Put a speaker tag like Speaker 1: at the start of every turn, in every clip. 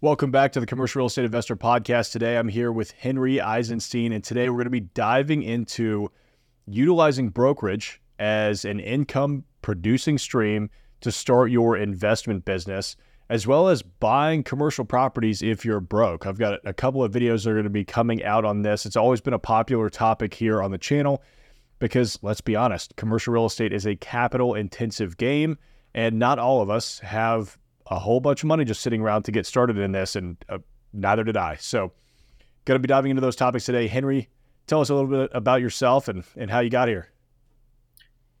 Speaker 1: Welcome back to the Commercial Real Estate Investor Podcast. Today I'm here with Henry Eisenstein, and today we're going to be diving into utilizing brokerage as an income producing stream to start your investment business, as well as buying commercial properties if you're broke. I've got a couple of videos that are going to be coming out on this. It's always been a popular topic here on the channel because let's be honest, commercial real estate is a capital intensive game, and not all of us have a whole bunch of money just sitting around to get started in this, and uh, neither did I. So, going to be diving into those topics today. Henry, tell us a little bit about yourself and, and how you got here.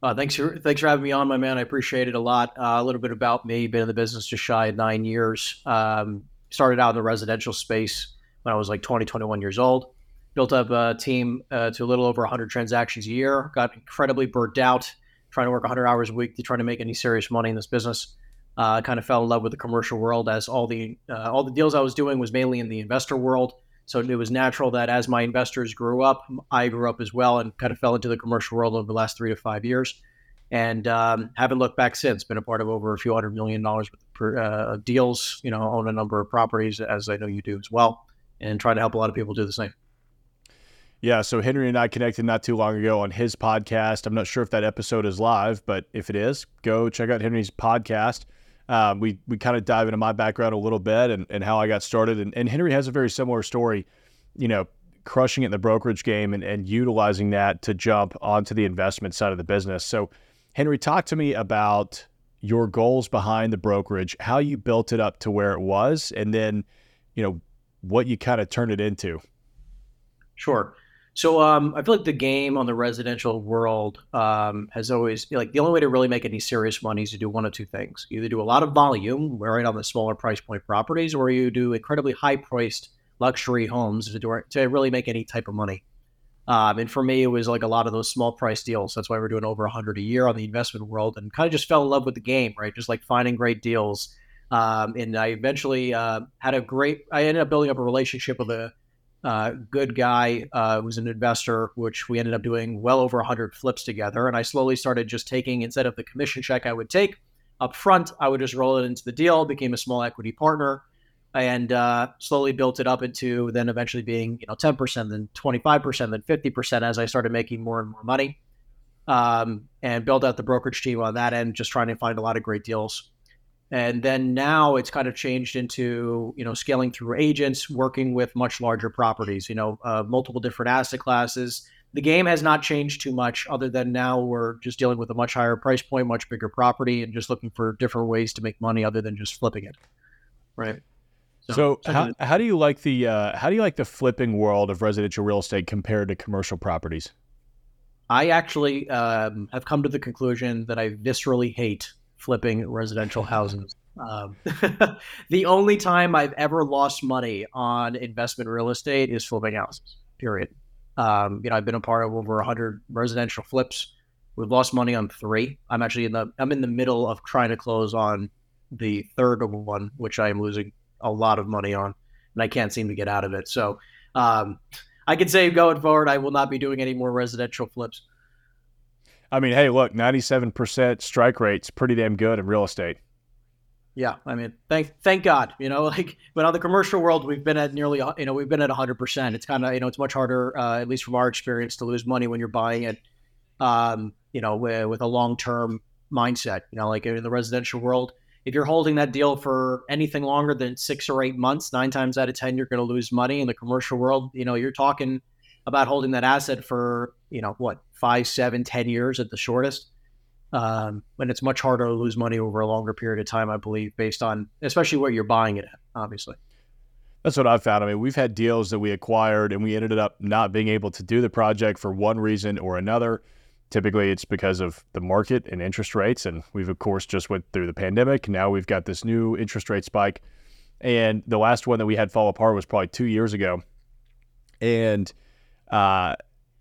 Speaker 2: Uh, thanks for thanks for having me on, my man. I appreciate it a lot. Uh, a little bit about me: been in the business just shy of nine years. Um, started out in the residential space when I was like 20, 21 years old. Built up a team uh, to a little over 100 transactions a year. Got incredibly burnt out trying to work 100 hours a week to try to make any serious money in this business uh, kind of fell in love with the commercial world as all the uh, all the deals I was doing was mainly in the investor world. So it was natural that as my investors grew up, I grew up as well and kind of fell into the commercial world over the last three to five years. And um, haven't looked back since. Been a part of over a few hundred million dollars of uh, deals. You know, own a number of properties, as I know you do as well, and try to help a lot of people do the same.
Speaker 1: Yeah, so Henry and I connected not too long ago on his podcast. I'm not sure if that episode is live, but if it is, go check out Henry's podcast. Um, we we kind of dive into my background a little bit and, and how I got started. And, and Henry has a very similar story, you know, crushing it in the brokerage game and, and utilizing that to jump onto the investment side of the business. So, Henry, talk to me about your goals behind the brokerage, how you built it up to where it was, and then, you know, what you kind of turned it into.
Speaker 2: Sure. So um, I feel like the game on the residential world um, has always like the only way to really make any serious money is to do one of two things: either do a lot of volume, right on the smaller price point properties, or you do incredibly high priced luxury homes to, do, to really make any type of money. Um, and for me, it was like a lot of those small price deals. That's why we're doing over 100 a year on the investment world, and kind of just fell in love with the game, right? Just like finding great deals. Um, and I eventually uh, had a great. I ended up building up a relationship with a uh, good guy uh, was an investor, which we ended up doing well over 100 flips together. And I slowly started just taking, instead of the commission check I would take up front, I would just roll it into the deal, became a small equity partner, and uh, slowly built it up into then eventually being, you know, 10%, then 25%, then 50% as I started making more and more money. Um, and built out the brokerage team on that end, just trying to find a lot of great deals and then now it's kind of changed into you know scaling through agents working with much larger properties you know uh, multiple different asset classes. The game has not changed too much other than now we're just dealing with a much higher price point much bigger property and just looking for different ways to make money other than just flipping it. Right.
Speaker 1: So, so how, how do you like the uh, how do you like the flipping world of residential real estate compared to commercial properties?
Speaker 2: I actually um, have come to the conclusion that i viscerally hate flipping residential houses. Um, the only time I've ever lost money on investment real estate is flipping houses. Period. Um, you know, I've been a part of over 100 residential flips. We've lost money on three. I'm actually in the I'm in the middle of trying to close on the third one, which I am losing a lot of money on, and I can't seem to get out of it. So um, I can say going forward, I will not be doing any more residential flips.
Speaker 1: I mean, hey, look, 97% strike rate's pretty damn good in real estate.
Speaker 2: Yeah, I mean, thank thank God, you know, like, but on the commercial world, we've been at nearly, you know, we've been at 100%. It's kind of, you know, it's much harder, uh, at least from our experience, to lose money when you're buying it, um, you know, with, with a long term mindset. You know, like in the residential world, if you're holding that deal for anything longer than six or eight months, nine times out of 10, you're going to lose money. In the commercial world, you know, you're talking about holding that asset for, you know, what, five, seven, ten years at the shortest. Um, and it's much harder to lose money over a longer period of time, I believe, based on especially where you're buying it at, obviously.
Speaker 1: That's what I've found. I mean, we've had deals that we acquired and we ended up not being able to do the project for one reason or another. Typically, it's because of the market and interest rates. And we've, of course, just went through the pandemic. Now we've got this new interest rate spike. And the last one that we had fall apart was probably two years ago. And uh,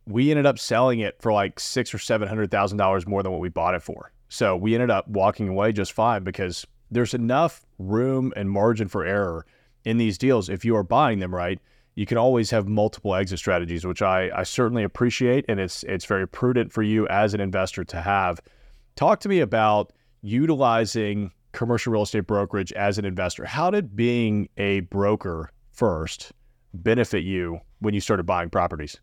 Speaker 1: we ended up selling it for like six or seven hundred thousand dollars more than what we bought it for. So we ended up walking away just fine because there's enough room and margin for error in these deals if you are buying them right. You can always have multiple exit strategies, which I, I certainly appreciate, and it's it's very prudent for you as an investor to have. Talk to me about utilizing commercial real estate brokerage as an investor. How did being a broker first benefit you when you started buying properties?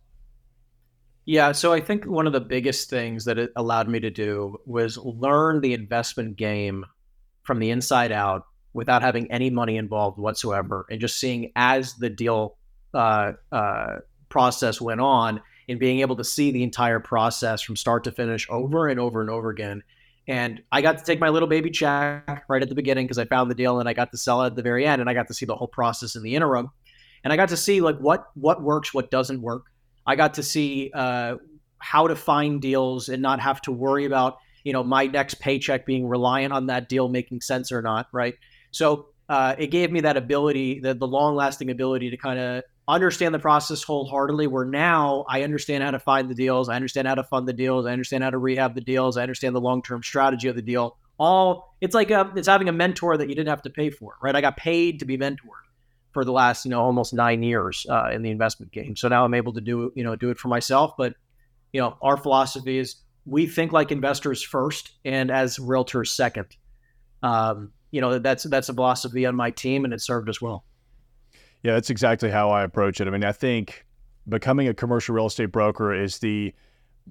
Speaker 2: Yeah, so I think one of the biggest things that it allowed me to do was learn the investment game from the inside out without having any money involved whatsoever, and just seeing as the deal uh, uh, process went on, and being able to see the entire process from start to finish over and over and over again. And I got to take my little baby check right at the beginning because I found the deal, and I got to sell it at the very end, and I got to see the whole process in the interim, and I got to see like what what works, what doesn't work I got to see uh, how to find deals and not have to worry about you know my next paycheck being reliant on that deal making sense or not, right? So uh, it gave me that ability, the, the long lasting ability to kind of understand the process wholeheartedly. Where now I understand how to find the deals, I understand how to fund the deals, I understand how to rehab the deals, I understand the long term strategy of the deal. All it's like a, it's having a mentor that you didn't have to pay for, right? I got paid to be mentored for the last you know almost nine years uh, in the investment game. So now I'm able to do you know do it for myself. But you know our philosophy is we think like investors first, and as realtors second. Um, you know that's that's a philosophy on my team, and it served us well.
Speaker 1: Yeah, that's exactly how I approach it. I mean, I think becoming a commercial real estate broker is the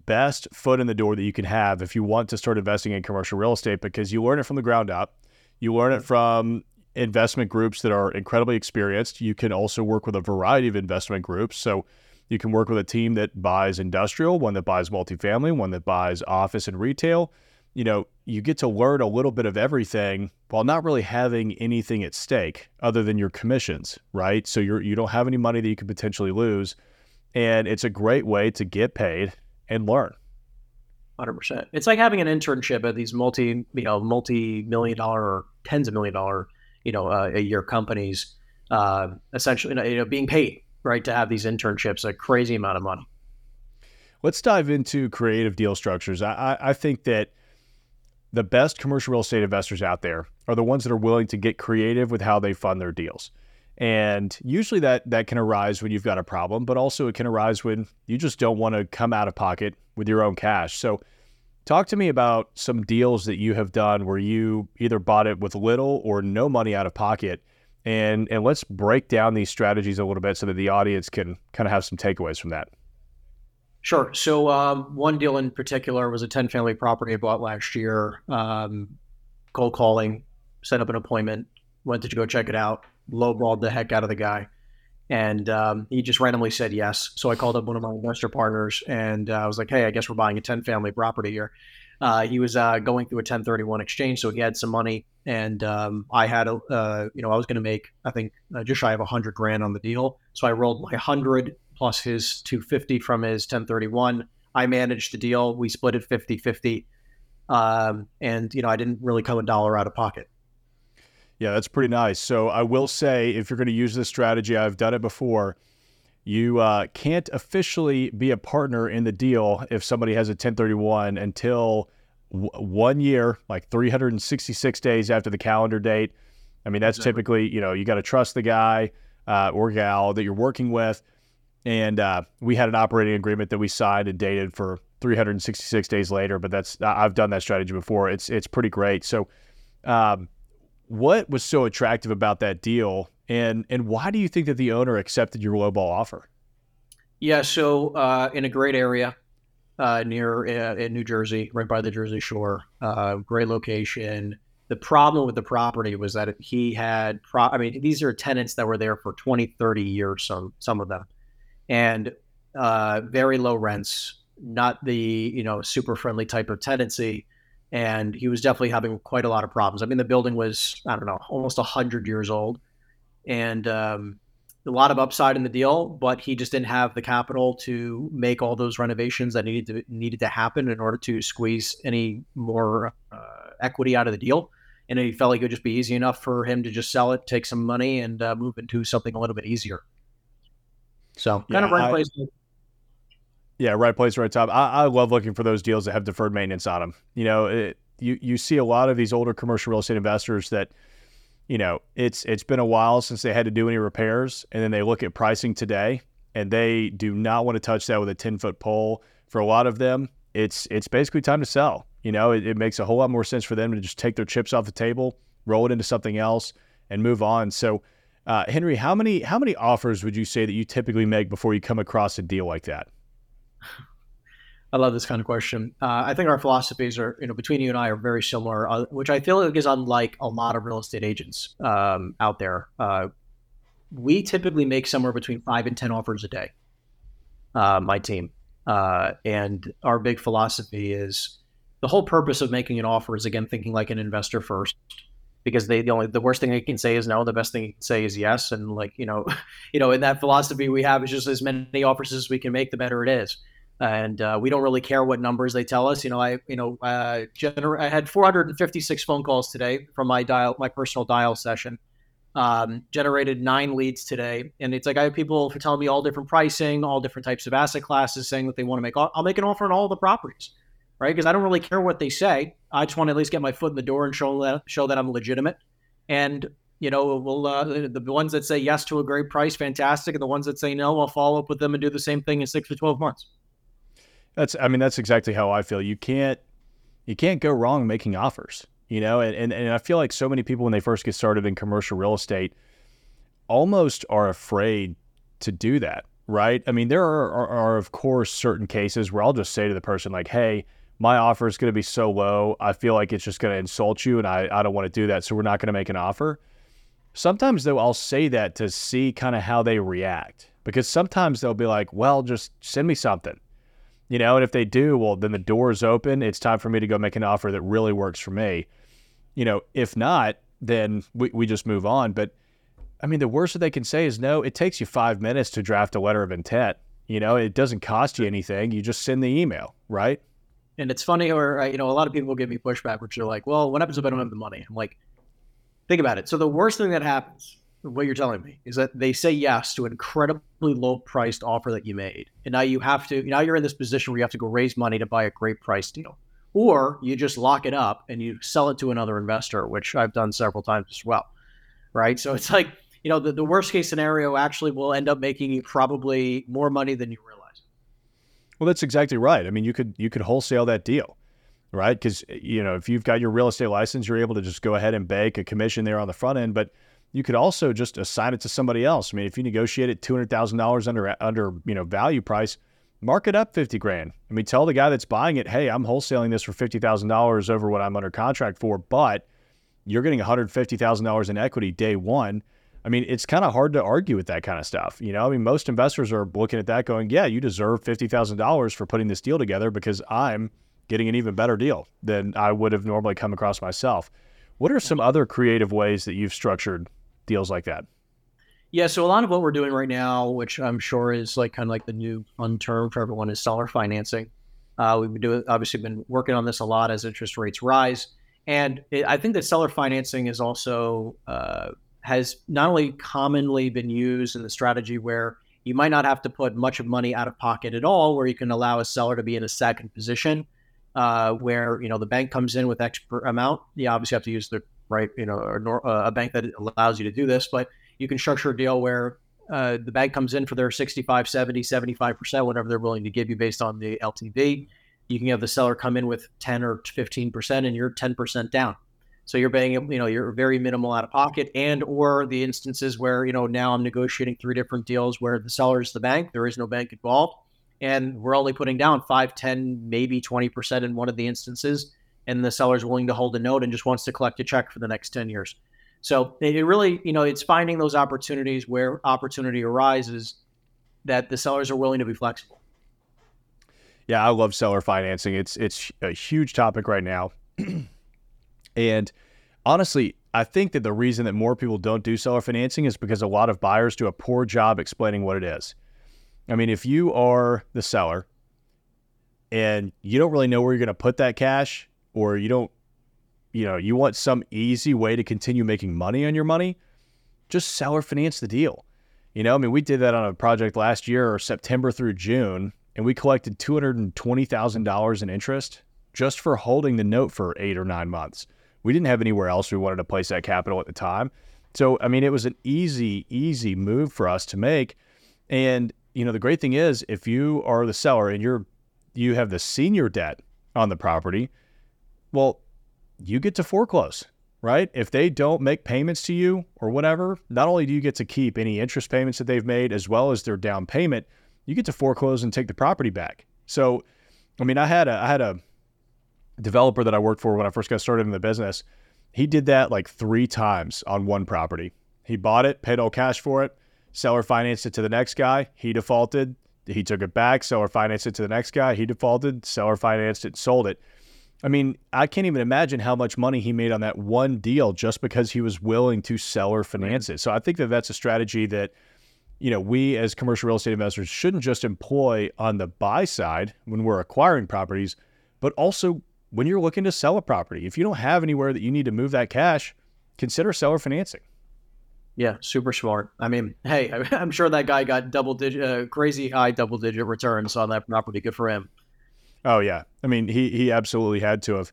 Speaker 1: best foot in the door that you can have if you want to start investing in commercial real estate because you learn it from the ground up. You learn it from investment groups that are incredibly experienced. You can also work with a variety of investment groups. So you can work with a team that buys industrial, one that buys multifamily, one that buys office and retail. You know, you get to learn a little bit of everything while not really having anything at stake other than your commissions, right? So you're you don't have any money that you could potentially lose. And it's a great way to get paid and learn.
Speaker 2: Hundred percent. It's like having an internship at these multi, you know, multi-million dollar or tens of million dollar you know uh, year companies uh, essentially you know being paid right to have these internships a crazy amount of money.
Speaker 1: Let's dive into creative deal structures. I, I think that the best commercial real estate investors out there are the ones that are willing to get creative with how they fund their deals. And usually that that can arise when you've got a problem but also it can arise when you just don't want to come out of pocket with your own cash. So Talk to me about some deals that you have done where you either bought it with little or no money out of pocket. And, and let's break down these strategies a little bit so that the audience can kind of have some takeaways from that.
Speaker 2: Sure. So um, one deal in particular was a 10 family property I bought last year. Um, cold calling, set up an appointment, went to go check it out, lowballed the heck out of the guy and um, he just randomly said yes. So I called up one of my investor partners, and uh, I was like, "Hey, I guess we're buying a ten family property here." Uh, he was uh, going through a 1031 exchange, so he had some money, and um, I had a, uh, you know, I was going to make, I think, uh, just shy of hundred grand on the deal. So I rolled my hundred plus his 250 from his 1031. I managed the deal. We split it 50 50. Um, and, you know, I didn't really come a dollar out of pocket.
Speaker 1: Yeah, that's pretty nice. So I will say, if you're going to use this strategy, I've done it before. You uh, can't officially be a partner in the deal if somebody has a 1031 until w- one year, like 366 days after the calendar date. I mean, that's exactly. typically, you know, you got to trust the guy uh, or gal that you're working with. And uh, we had an operating agreement that we signed and dated for 366 days later. But that's I've done that strategy before. It's it's pretty great. So um, what was so attractive about that deal, and and why do you think that the owner accepted your lowball offer?
Speaker 2: Yeah, so uh, in a great area uh, near uh, in New Jersey, right by the Jersey Shore, uh, great location. The problem with the property was that he had, pro- I mean, these are tenants that were there for 20, 30 years, some some of them, and uh, very low rents, not the you know super friendly type of tenancy and he was definitely having quite a lot of problems. I mean, the building was I don't know almost hundred years old, and um, a lot of upside in the deal, but he just didn't have the capital to make all those renovations that needed to needed to happen in order to squeeze any more uh, equity out of the deal. And he felt like it would just be easy enough for him to just sell it, take some money, and uh, move into something a little bit easier. So kind yeah, of right I, place.
Speaker 1: Yeah, right place, right time. I, I love looking for those deals that have deferred maintenance on them. You know, it, you you see a lot of these older commercial real estate investors that, you know, it's it's been a while since they had to do any repairs, and then they look at pricing today, and they do not want to touch that with a ten foot pole. For a lot of them, it's it's basically time to sell. You know, it, it makes a whole lot more sense for them to just take their chips off the table, roll it into something else, and move on. So. Uh, Henry, how many how many offers would you say that you typically make before you come across a deal like that?
Speaker 2: I love this kind of question. Uh, I think our philosophies are, you know, between you and I are very similar, uh, which I feel like is unlike a lot of real estate agents um, out there. Uh, we typically make somewhere between five and 10 offers a day, uh, my team. Uh, and our big philosophy is the whole purpose of making an offer is, again, thinking like an investor first. Because they the only the worst thing they can say is no. The best thing you can say is yes. And like you know, you know, in that philosophy we have is just as many offers as we can make, the better it is and uh, we don't really care what numbers they tell us. You know, I you know uh, gener- I had 456 phone calls today from my dial my personal dial session. Um, generated nine leads today, and it's like I have people telling me all different pricing, all different types of asset classes, saying that they want to make. I'll make an offer on all the properties, right? Because I don't really care what they say. I just want to at least get my foot in the door and show that show that I'm legitimate. And you know, we'll uh, the ones that say yes to a great price, fantastic, and the ones that say no, I'll follow up with them and do the same thing in six to twelve months.
Speaker 1: That's I mean that's exactly how I feel. You can't you can't go wrong making offers. You know, and, and, and I feel like so many people when they first get started in commercial real estate almost are afraid to do that, right? I mean, there are, are, are of course certain cases where I'll just say to the person like, "Hey, my offer is going to be so low, I feel like it's just going to insult you, and I, I don't want to do that, so we're not going to make an offer." Sometimes though, I'll say that to see kind of how they react because sometimes they'll be like, "Well, just send me something." You know, and if they do, well, then the door is open. It's time for me to go make an offer that really works for me. You know, if not, then we, we just move on. But I mean, the worst that they can say is no, it takes you five minutes to draft a letter of intent. You know, it doesn't cost you anything. You just send the email, right?
Speaker 2: And it's funny, or, uh, you know, a lot of people give me pushback, which are like, well, what happens if I don't have the money? I'm like, think about it. So the worst thing that happens what you're telling me is that they say yes to an incredibly low priced offer that you made. And now you have to, now you're in this position where you have to go raise money to buy a great price deal. Or you just lock it up and you sell it to another investor, which I've done several times as well. Right. So it's like, you know, the, the worst case scenario actually will end up making you probably more money than you realize.
Speaker 1: Well, that's exactly right. I mean, you could you could wholesale that deal, right? Because you know, if you've got your real estate license, you're able to just go ahead and bake a commission there on the front end. But you could also just assign it to somebody else. I mean, if you negotiate it two hundred thousand dollars under under you know value price, mark it up fifty grand. I mean, tell the guy that's buying it, hey, I'm wholesaling this for fifty thousand dollars over what I'm under contract for, but you're getting one hundred fifty thousand dollars in equity day one. I mean, it's kind of hard to argue with that kind of stuff. You know, I mean, most investors are looking at that going, yeah, you deserve fifty thousand dollars for putting this deal together because I'm getting an even better deal than I would have normally come across myself. What are some other creative ways that you've structured deals like that?
Speaker 2: Yeah, so a lot of what we're doing right now, which I'm sure is like kind of like the new fun term for everyone, is seller financing. Uh, we've been doing obviously been working on this a lot as interest rates rise, and it, I think that seller financing is also uh, has not only commonly been used in the strategy where you might not have to put much of money out of pocket at all, where you can allow a seller to be in a second position, uh, where you know the bank comes in with X amount. You obviously have to use the right? You know, or uh, a bank that allows you to do this, but you can structure a deal where uh, the bank comes in for their 65, 70, 75%, whatever they're willing to give you based on the LTV. You can have the seller come in with 10 or 15% and you're 10% down. So you're paying, you know, you're very minimal out of pocket and or the instances where, you know, now I'm negotiating three different deals where the seller is the bank, there is no bank involved. And we're only putting down 5, 10, maybe 20% in one of the instances and the seller's willing to hold a note and just wants to collect a check for the next 10 years. So it really, you know, it's finding those opportunities where opportunity arises that the sellers are willing to be flexible.
Speaker 1: Yeah, I love seller financing. It's it's a huge topic right now. and honestly, I think that the reason that more people don't do seller financing is because a lot of buyers do a poor job explaining what it is. I mean, if you are the seller and you don't really know where you're going to put that cash, or you don't, you know, you want some easy way to continue making money on your money, just seller finance the deal. You know, I mean, we did that on a project last year or September through June. and we collected $220,000 in interest just for holding the note for eight or nine months. We didn't have anywhere else we wanted to place that capital at the time. So, I mean, it was an easy, easy move for us to make. And, you know, the great thing is if you are the seller and you're, you have the senior debt on the property, well, you get to foreclose, right? If they don't make payments to you or whatever, not only do you get to keep any interest payments that they've made as well as their down payment, you get to foreclose and take the property back. So, I mean, I had a I had a developer that I worked for when I first got started in the business. He did that like three times on one property. He bought it, paid all cash for it. Seller financed it to the next guy. He defaulted. He took it back. Seller financed it to the next guy. He defaulted. Seller financed it, sold it. I mean, I can't even imagine how much money he made on that one deal just because he was willing to sell or finance it. So I think that that's a strategy that you know, we as commercial real estate investors shouldn't just employ on the buy side when we're acquiring properties, but also when you're looking to sell a property. If you don't have anywhere that you need to move that cash, consider seller financing.
Speaker 2: Yeah, super smart. I mean, hey, I'm sure that guy got double digit, uh, crazy high double digit returns on that property. Good for him.
Speaker 1: Oh yeah, I mean, he he absolutely had to have.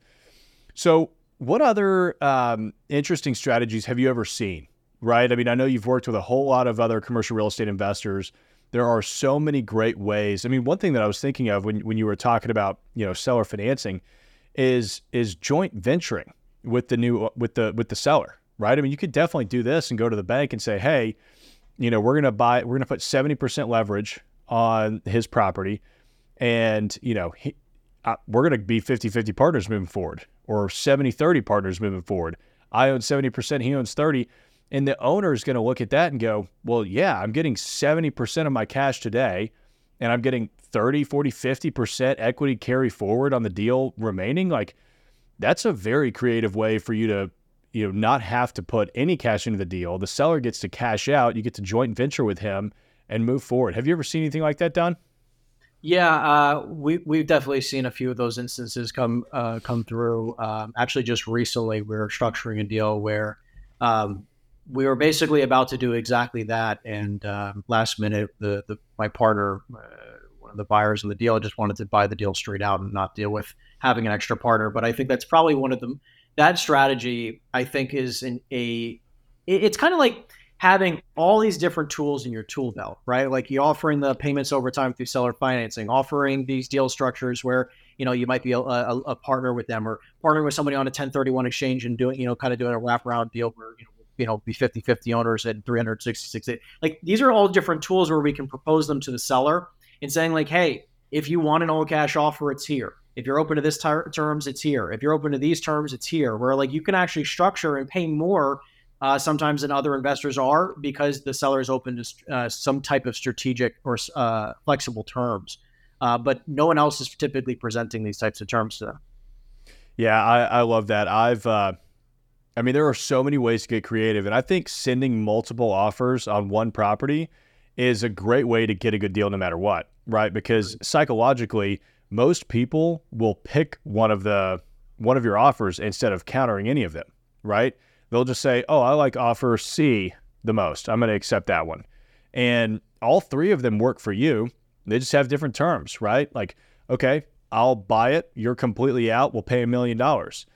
Speaker 1: So, what other um, interesting strategies have you ever seen? right? I mean, I know you've worked with a whole lot of other commercial real estate investors. There are so many great ways. I mean, one thing that I was thinking of when, when you were talking about, you know, seller financing is is joint venturing with the new with the with the seller, right? I mean, you could definitely do this and go to the bank and say, "Hey, you know, we're to buy we're to put 70% leverage on his property and, you know, he, uh, we're going to be 50-50 partners moving forward or 70-30 partners moving forward. I own 70%, he owns 30 and the owner is going to look at that and go, well, yeah, I'm getting 70% of my cash today and I'm getting 30, 40, 50% equity carry forward on the deal remaining. Like that's a very creative way for you to, you know, not have to put any cash into the deal. The seller gets to cash out. You get to joint venture with him and move forward. Have you ever seen anything like that done?
Speaker 2: Yeah, uh, we we've definitely seen a few of those instances come uh, come through. Um, actually, just recently, we are structuring a deal where um, we were basically about to do exactly that, and um, last minute, the, the my partner, uh, one of the buyers in the deal, just wanted to buy the deal straight out and not deal with having an extra partner. But I think that's probably one of them. That strategy, I think, is in a. It's kind of like having all these different tools in your tool belt, right? Like you offering the payments over time through seller financing, offering these deal structures where you know you might be a, a, a partner with them or partnering with somebody on a 1031 exchange and doing you know kind of doing a wraparound deal where you know you know be 50 50 owners at 366 like these are all different tools where we can propose them to the seller and saying like hey if you want an all cash offer it's here. If you're open to this ter- terms it's here. If you're open to these terms it's here. Where like you can actually structure and pay more uh, sometimes than other investors are because the seller is open to uh, some type of strategic or uh, flexible terms uh, but no one else is typically presenting these types of terms to them
Speaker 1: yeah i, I love that i've uh, I mean, there are so many ways to get creative. And I think sending multiple offers on one property is a great way to get a good deal no matter what, right? Because psychologically, most people will pick one of the one of your offers instead of countering any of them, right? They'll just say, "Oh, I like offer C the most. I'm going to accept that one." And all three of them work for you. They just have different terms, right? Like, okay, I'll buy it. You're completely out. We'll pay a million dollars.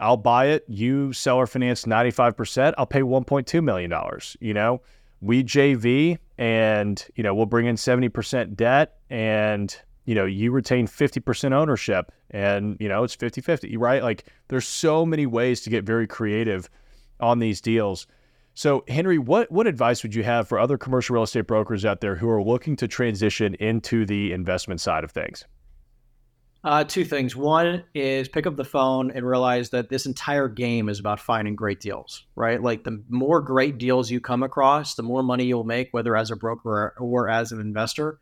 Speaker 1: I'll buy it. You seller finance 95%. I'll pay $1.2 million. You know, we JV and, you know, we'll bring in 70% debt and, you know, you retain 50% ownership and, you know, it's 50 50, right? Like there's so many ways to get very creative on these deals. So, Henry, what, what advice would you have for other commercial real estate brokers out there who are looking to transition into the investment side of things?
Speaker 2: Uh, two things. One is pick up the phone and realize that this entire game is about finding great deals, right? Like the more great deals you come across, the more money you'll make, whether as a broker or, or as an investor.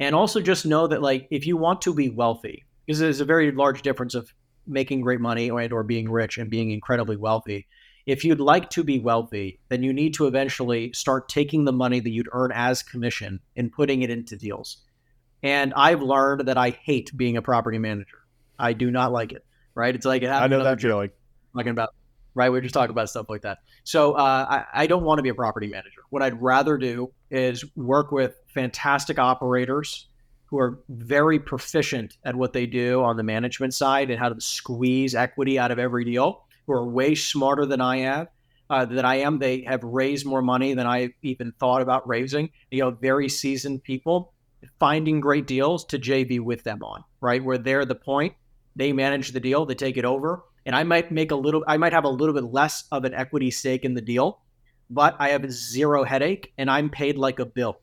Speaker 2: And also just know that, like, if you want to be wealthy, because there's a very large difference of making great money or, or being rich and being incredibly wealthy. If you'd like to be wealthy, then you need to eventually start taking the money that you'd earn as commission and putting it into deals and I've learned that I hate being a property manager. I do not like it. Right? It's like
Speaker 1: I know that feeling.
Speaker 2: Talking about right? We are just talking about stuff like that. So uh, I, I don't want to be a property manager. What I'd rather do is work with fantastic operators who are very proficient at what they do on the management side and how to squeeze equity out of every deal, who are way smarter than I am. Uh, that I am. They have raised more money than I even thought about raising. You know, very seasoned people finding great deals to JV with them on, right? Where they're the point, they manage the deal, they take it over, and I might make a little, I might have a little bit less of an equity stake in the deal, but I have zero headache and I'm paid like a bill,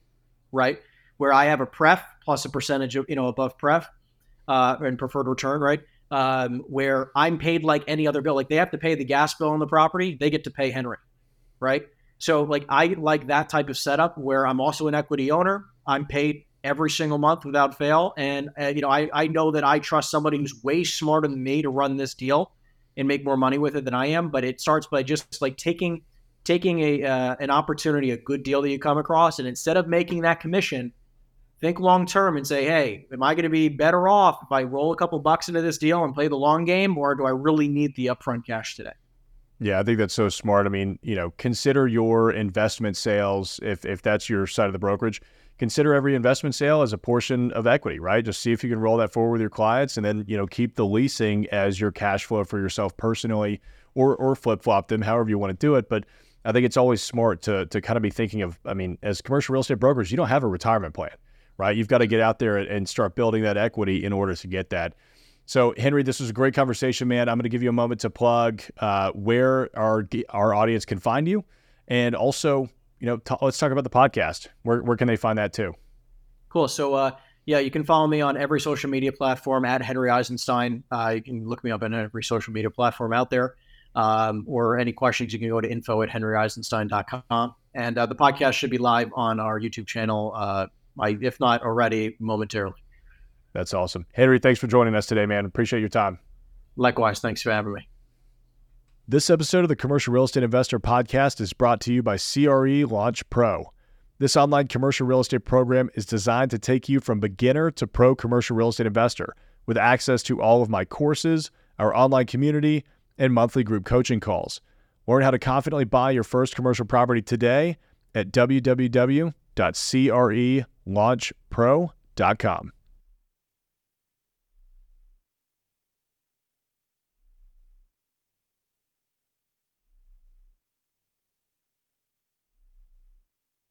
Speaker 2: right? Where I have a pref plus a percentage of, you know, above pref uh, and preferred return, right? Um, where I'm paid like any other bill. Like they have to pay the gas bill on the property, they get to pay Henry, right? So like I like that type of setup where I'm also an equity owner. I'm paid every single month without fail, and uh, you know I I know that I trust somebody who's way smarter than me to run this deal and make more money with it than I am. But it starts by just like taking taking a uh, an opportunity, a good deal that you come across, and instead of making that commission think long term and say, hey, am I going to be better off if I roll a couple bucks into this deal and play the long game, or do I really need the upfront cash today?
Speaker 1: Yeah, I think that's so smart. I mean, you know, consider your investment sales if if that's your side of the brokerage. Consider every investment sale as a portion of equity, right? Just see if you can roll that forward with your clients, and then you know keep the leasing as your cash flow for yourself personally, or or flip flop them, however you want to do it. But I think it's always smart to to kind of be thinking of. I mean, as commercial real estate brokers, you don't have a retirement plan right? You've got to get out there and start building that equity in order to get that. So, Henry, this was a great conversation, man. I'm going to give you a moment to plug uh, where our our audience can find you, and also, you know, t- let's talk about the podcast. Where where can they find that too?
Speaker 2: Cool. So, uh, yeah, you can follow me on every social media platform at Henry Eisenstein. Uh, you can look me up on every social media platform out there. Um, or any questions, you can go to info at henryeisenstein.com. And uh, the podcast should be live on our YouTube channel if not already, momentarily.
Speaker 1: That's awesome. Henry, thanks for joining us today, man. Appreciate your time.
Speaker 2: Likewise. Thanks for having me.
Speaker 1: This episode of the Commercial Real Estate Investor Podcast is brought to you by CRE Launch Pro. This online commercial real estate program is designed to take you from beginner to pro commercial real estate investor with access to all of my courses, our online community, and monthly group coaching calls. Learn how to confidently buy your first commercial property today at www.cre launchpro.com.